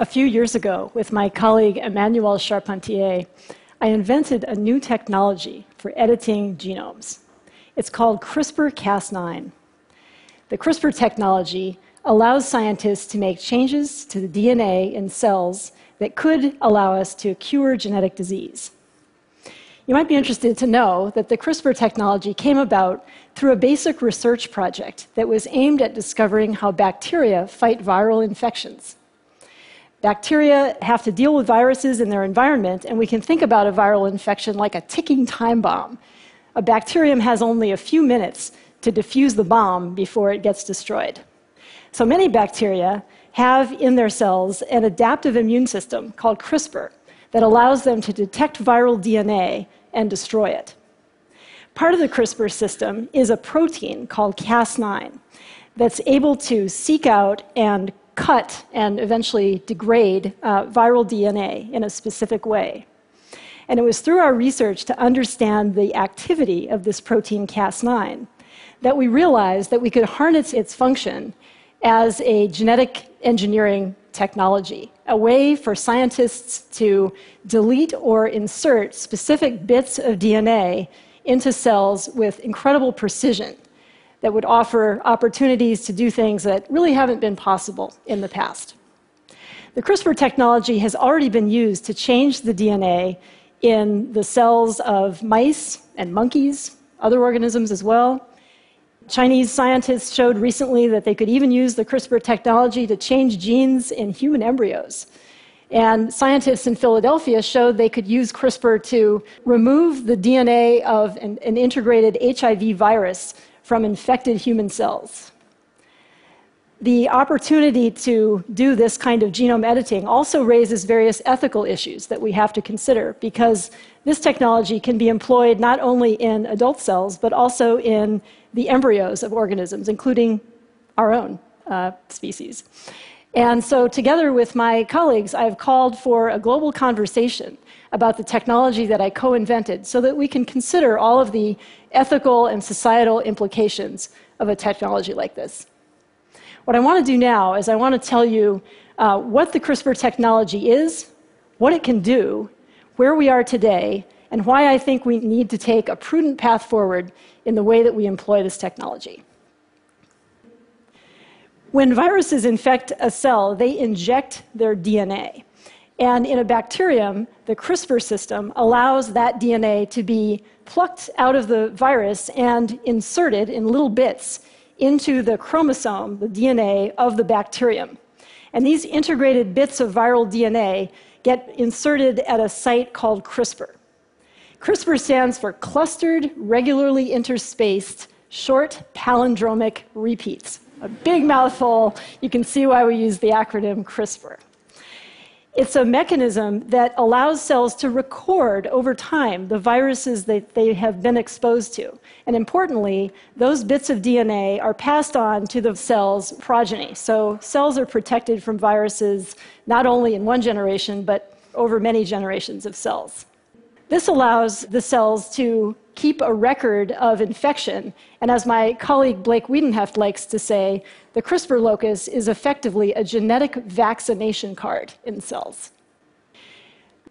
A few years ago, with my colleague Emmanuelle Charpentier, I invented a new technology for editing genomes. It's called CRISPR Cas9. The CRISPR technology allows scientists to make changes to the DNA in cells that could allow us to cure genetic disease. You might be interested to know that the CRISPR technology came about through a basic research project that was aimed at discovering how bacteria fight viral infections. Bacteria have to deal with viruses in their environment, and we can think about a viral infection like a ticking time bomb. A bacterium has only a few minutes to diffuse the bomb before it gets destroyed. So many bacteria have in their cells an adaptive immune system called CRISPR that allows them to detect viral DNA and destroy it. Part of the CRISPR system is a protein called Cas9 that's able to seek out and cut and eventually degrade uh, viral DNA in a specific way. And it was through our research to understand the activity of this protein Cas9 that we realized that we could harness its function as a genetic engineering technology, a way for scientists to delete or insert specific bits of DNA into cells with incredible precision that would offer opportunities to do things that really haven't been possible in the past. The CRISPR technology has already been used to change the DNA in the cells of mice and monkeys, other organisms as well. Chinese scientists showed recently that they could even use the CRISPR technology to change genes in human embryos. And scientists in Philadelphia showed they could use CRISPR to remove the DNA of an, an integrated HIV virus from infected human cells the opportunity to do this kind of genome editing also raises various ethical issues that we have to consider because this technology can be employed not only in adult cells but also in the embryos of organisms, including our own uh, species. And so, together with my colleagues, I've called for a global conversation about the technology that I co invented so that we can consider all of the ethical and societal implications of a technology like this. What I want to do now is I want to tell you uh, what the CRISPR technology is, what it can do, where we are today, and why I think we need to take a prudent path forward in the way that we employ this technology. When viruses infect a cell, they inject their DNA. And in a bacterium, the CRISPR system allows that DNA to be plucked out of the virus and inserted in little bits into the chromosome, the DNA of the bacterium. And these integrated bits of viral DNA get inserted at a site called CRISPR. CRISPR stands for Clustered Regularly Interspaced Short Palindromic Repeats. A big mouthful. You can see why we use the acronym CRISPR. It's a mechanism that allows cells to record over time the viruses that they have been exposed to. And importantly, those bits of DNA are passed on to the cell's progeny. So cells are protected from viruses not only in one generation, but over many generations of cells. This allows the cells to keep a record of infection. And as my colleague Blake Wiedenheft likes to say, the CRISPR locus is effectively a genetic vaccination card in cells.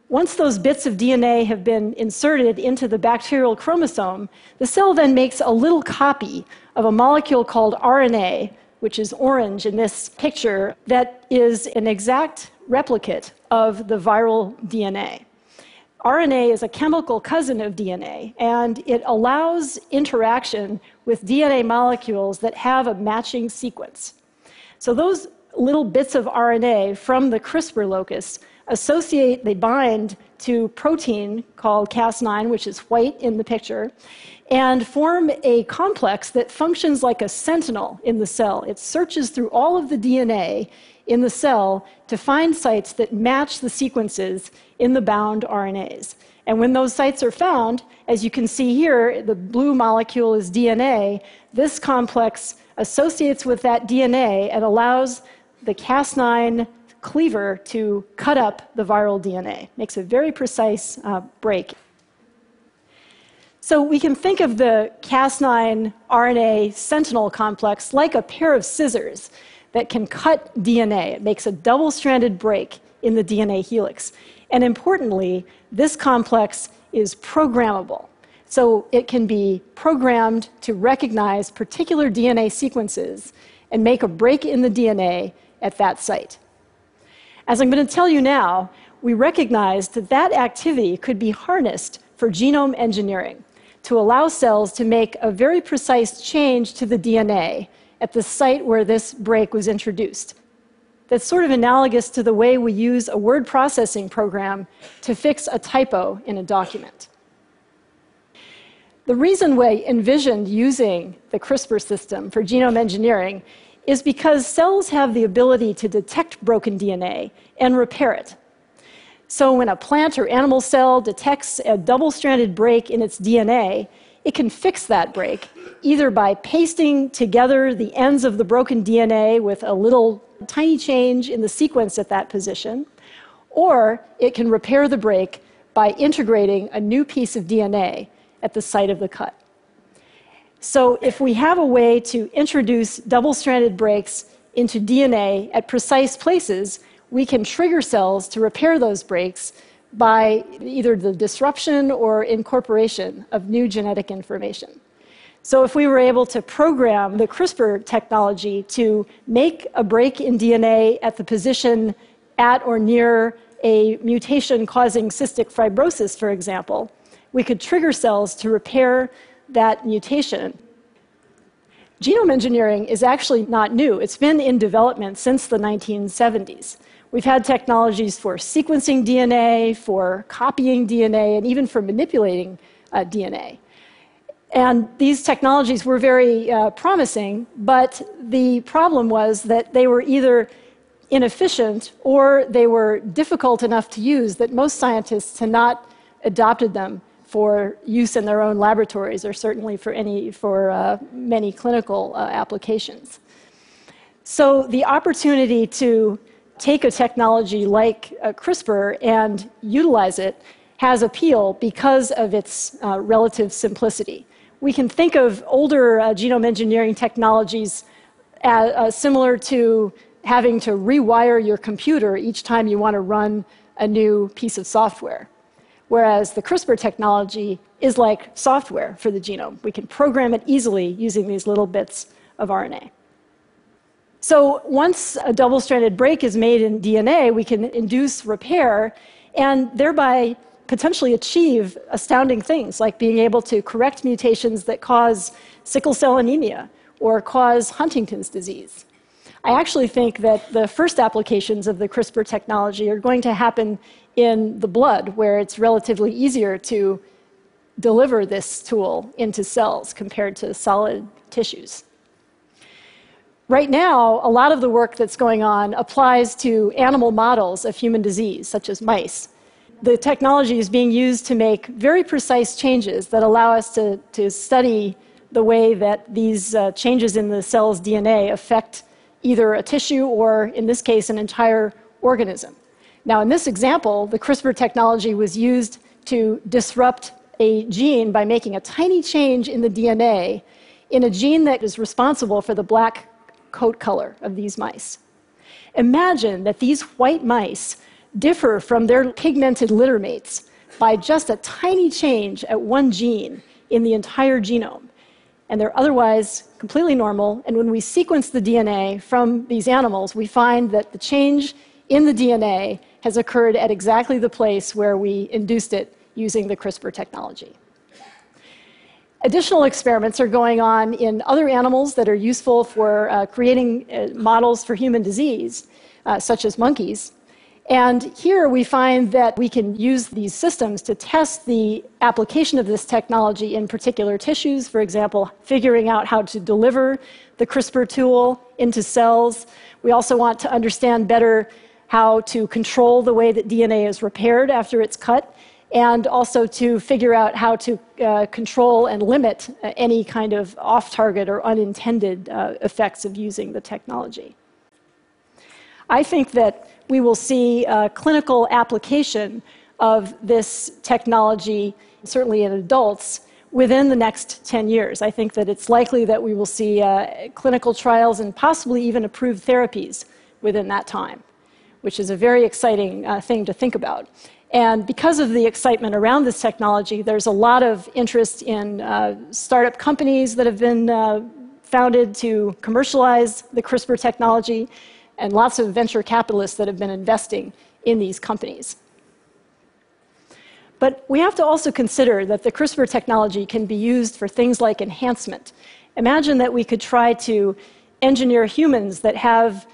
Once those bits of DNA have been inserted into the bacterial chromosome, the cell then makes a little copy of a molecule called RNA, which is orange in this picture, that is an exact replicate of the viral DNA. RNA is a chemical cousin of DNA, and it allows interaction with DNA molecules that have a matching sequence. So those little bits of RNA from the CRISPR locus associate, they bind to protein called Cas9, which is white in the picture, and form a complex that functions like a sentinel in the cell. It searches through all of the DNA in the cell to find sites that match the sequences in the bound RNAs. And when those sites are found, as you can see here, the blue molecule is DNA. This complex associates with that DNA and allows the Cas9 cleaver to cut up the viral DNA. Makes a very precise uh, break. So we can think of the Cas9 RNA sentinel complex like a pair of scissors that can cut DNA. It makes a double stranded break in the DNA helix. And importantly, this complex is programmable. So it can be programmed to recognize particular DNA sequences and make a break in the DNA at that site. As I'm going to tell you now, we recognized that that activity could be harnessed for genome engineering to allow cells to make a very precise change to the DNA at the site where this break was introduced. That's sort of analogous to the way we use a word processing program to fix a typo in a document. The reason we envisioned using the CRISPR system for genome engineering is because cells have the ability to detect broken DNA and repair it. So, when a plant or animal cell detects a double stranded break in its DNA, it can fix that break either by pasting together the ends of the broken DNA with a little tiny change in the sequence at that position, or it can repair the break by integrating a new piece of DNA at the site of the cut. So, if we have a way to introduce double stranded breaks into DNA at precise places, we can trigger cells to repair those breaks by either the disruption or incorporation of new genetic information. So, if we were able to program the CRISPR technology to make a break in DNA at the position at or near a mutation causing cystic fibrosis, for example, we could trigger cells to repair that mutation. Genome engineering is actually not new. It's been in development since the 1970s. We've had technologies for sequencing DNA, for copying DNA, and even for manipulating uh, DNA. And these technologies were very uh, promising, but the problem was that they were either inefficient or they were difficult enough to use that most scientists had not adopted them for use in their own laboratories or certainly for, any, for uh, many clinical uh, applications. So the opportunity to take a technology like uh, CRISPR and utilize it has appeal because of its uh, relative simplicity. We can think of older uh, genome engineering technologies as, uh, similar to having to rewire your computer each time you want to run a new piece of software. Whereas the CRISPR technology is like software for the genome. We can program it easily using these little bits of RNA. So once a double stranded break is made in DNA, we can induce repair and thereby potentially achieve astounding things like being able to correct mutations that cause sickle cell anemia or cause Huntington's disease. I actually think that the first applications of the CRISPR technology are going to happen in the blood, where it's relatively easier to deliver this tool into cells compared to solid tissues. Right now, a lot of the work that's going on applies to animal models of human disease, such as mice. The technology is being used to make very precise changes that allow us to, to study the way that these uh, changes in the cell's DNA affect either a tissue or, in this case, an entire organism. Now, in this example, the CRISPR technology was used to disrupt a gene by making a tiny change in the DNA in a gene that is responsible for the black coat color of these mice. Imagine that these white mice differ from their pigmented littermates by just a tiny change at one gene in the entire genome. And they're otherwise completely normal. And when we sequence the DNA from these animals, we find that the change in the DNA has occurred at exactly the place where we induced it using the CRISPR technology. Additional experiments are going on in other animals that are useful for uh, creating uh, models for human disease, uh, such as monkeys. And here we find that we can use these systems to test the application of this technology in particular tissues, for example, figuring out how to deliver the CRISPR tool into cells. We also want to understand better how to control the way that DNA is repaired after it's cut, and also to figure out how to uh, control and limit uh, any kind of off target or unintended uh, effects of using the technology. I think that we will see a clinical application of this technology, certainly in adults, within the next 10 years. I think that it's likely that we will see uh, clinical trials and possibly even approved therapies within that time, which is a very exciting uh, thing to think about. And because of the excitement around this technology, there's a lot of interest in uh, startup companies that have been uh, founded to commercialize the CRISPR technology, and lots of venture capitalists that have been investing in these companies. But we have to also consider that the CRISPR technology can be used for things like enhancement. Imagine that we could try to engineer humans that have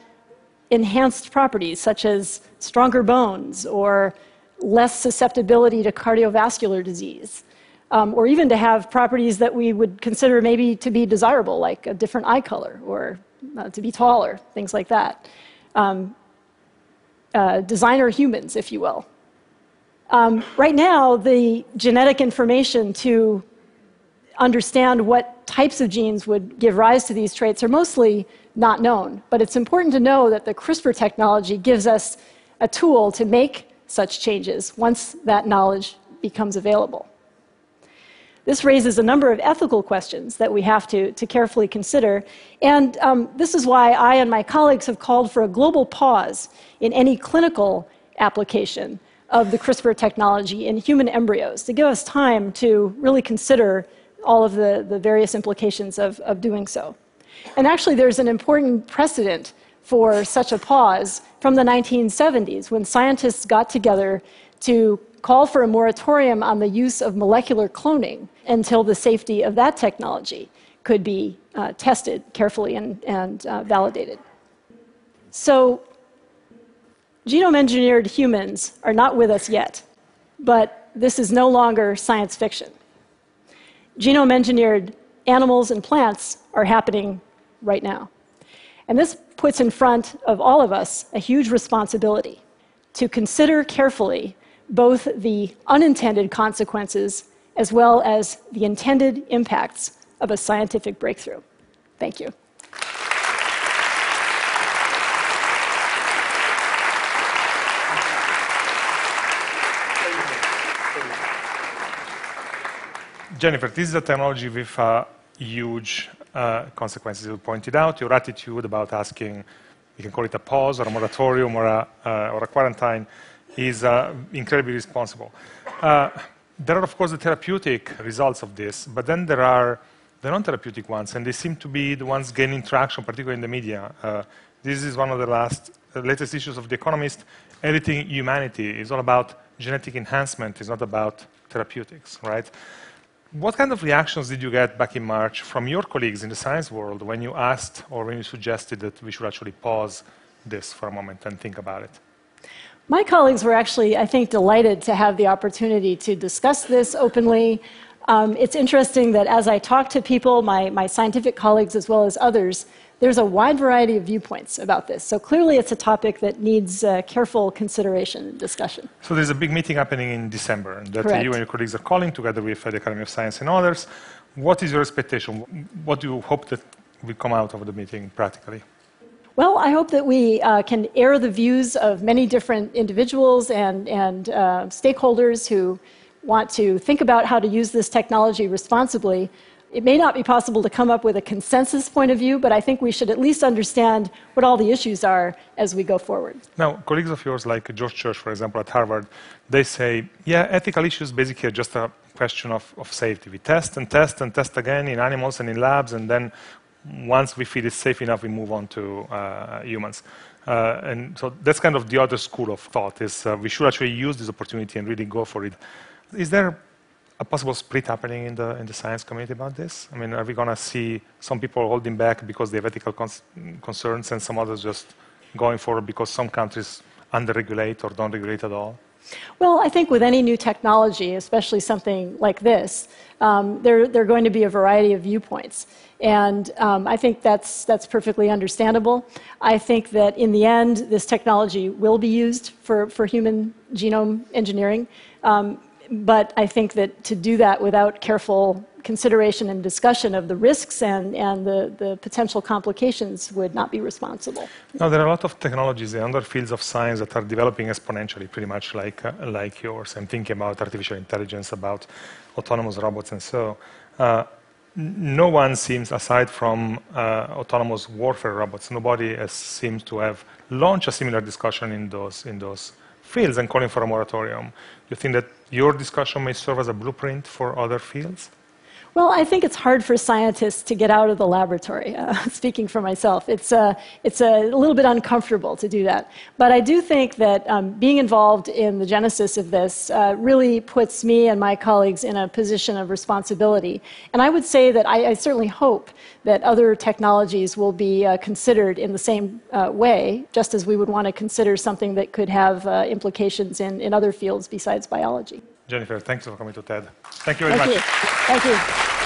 enhanced properties, such as stronger bones or less susceptibility to cardiovascular disease, um, or even to have properties that we would consider maybe to be desirable, like a different eye color or uh, to be taller, things like that. Um, uh, designer humans, if you will. Um, right now, the genetic information to understand what types of genes would give rise to these traits are mostly not known. But it's important to know that the CRISPR technology gives us a tool to make such changes once that knowledge becomes available. This raises a number of ethical questions that we have to, to carefully consider. And um, this is why I and my colleagues have called for a global pause in any clinical application of the CRISPR technology in human embryos to give us time to really consider all of the, the various implications of, of doing so. And actually, there's an important precedent for such a pause from the 1970s when scientists got together to call for a moratorium on the use of molecular cloning until the safety of that technology could be uh, tested carefully and, and uh, validated. So, genome engineered humans are not with us yet, but this is no longer science fiction. Genome engineered animals and plants are happening right now. And this puts in front of all of us a huge responsibility to consider carefully both the unintended consequences as well as the intended impacts of a scientific breakthrough. Thank you. Jennifer, this is a technology with a huge consequences you pointed out. Your attitude about asking, you can call it a pause or a moratorium or a, uh, or a quarantine, is uh, incredibly responsible. Uh, there are, of course, the therapeutic results of this, but then there are the non-therapeutic ones, and they seem to be the ones gaining traction, particularly in the media. Uh, this is one of the last, latest issues of The Economist. Editing humanity is all about genetic enhancement, it's not about therapeutics, right? What kind of reactions did you get back in March from your colleagues in the science world when you asked or when you suggested that we should actually pause this for a moment and think about it? My colleagues were actually, I think, delighted to have the opportunity to discuss this openly. Um, it's interesting that as I talk to people, my, my scientific colleagues as well as others, there's a wide variety of viewpoints about this. So clearly, it's a topic that needs uh, careful consideration and discussion. So there's a big meeting happening in December that Correct. you and your colleagues are calling together with the Academy of Science and others. What is your expectation? What do you hope that will come out of the meeting practically? Well, I hope that we uh, can air the views of many different individuals and, and uh, stakeholders who want to think about how to use this technology responsibly it may not be possible to come up with a consensus point of view, but I think we should at least understand what all the issues are as we go forward. Now, colleagues of yours, like George Church, for example, at Harvard, they say, yeah, ethical issues basically are just a question of, of safety. We test and test and test again in animals and in labs, and then once we feel it's safe enough, we move on to uh, humans. Uh, and so that's kind of the other school of thought is uh, we should actually use this opportunity and really go for it. Is there a possible split happening in the in the science community about this? I mean, are we going to see some people holding back because they have ethical cons concerns, and some others just going forward because some countries under-regulate or don't regulate at all? Well, I think with any new technology, especially something like this, um, there, there are going to be a variety of viewpoints. And um, I think that's, that's perfectly understandable. I think that in the end, this technology will be used for, for human genome engineering. Um, but I think that to do that without careful consideration and discussion of the risks and, and the, the potential complications would not be responsible. Now, there are a lot of technologies in other fields of science that are developing exponentially, pretty much like, uh, like yours. I'm thinking about artificial intelligence, about autonomous robots, and so. Uh, no one seems, aside from uh, autonomous warfare robots, nobody seems to have launched a similar discussion in those, in those fields and calling for a moratorium. Do you think that your discussion may serve as a blueprint for other fields? Well, I think it's hard for scientists to get out of the laboratory. Uh, speaking for myself, it's, uh, it's a little bit uncomfortable to do that. But I do think that um, being involved in the genesis of this uh, really puts me and my colleagues in a position of responsibility. And I would say that I, I certainly hope that other technologies will be uh, considered in the same uh, way, just as we would want to consider something that could have uh, implications in, in other fields besides biology. Jennifer, thanks for coming to TED. Thank you very Thank much. You. Thank you.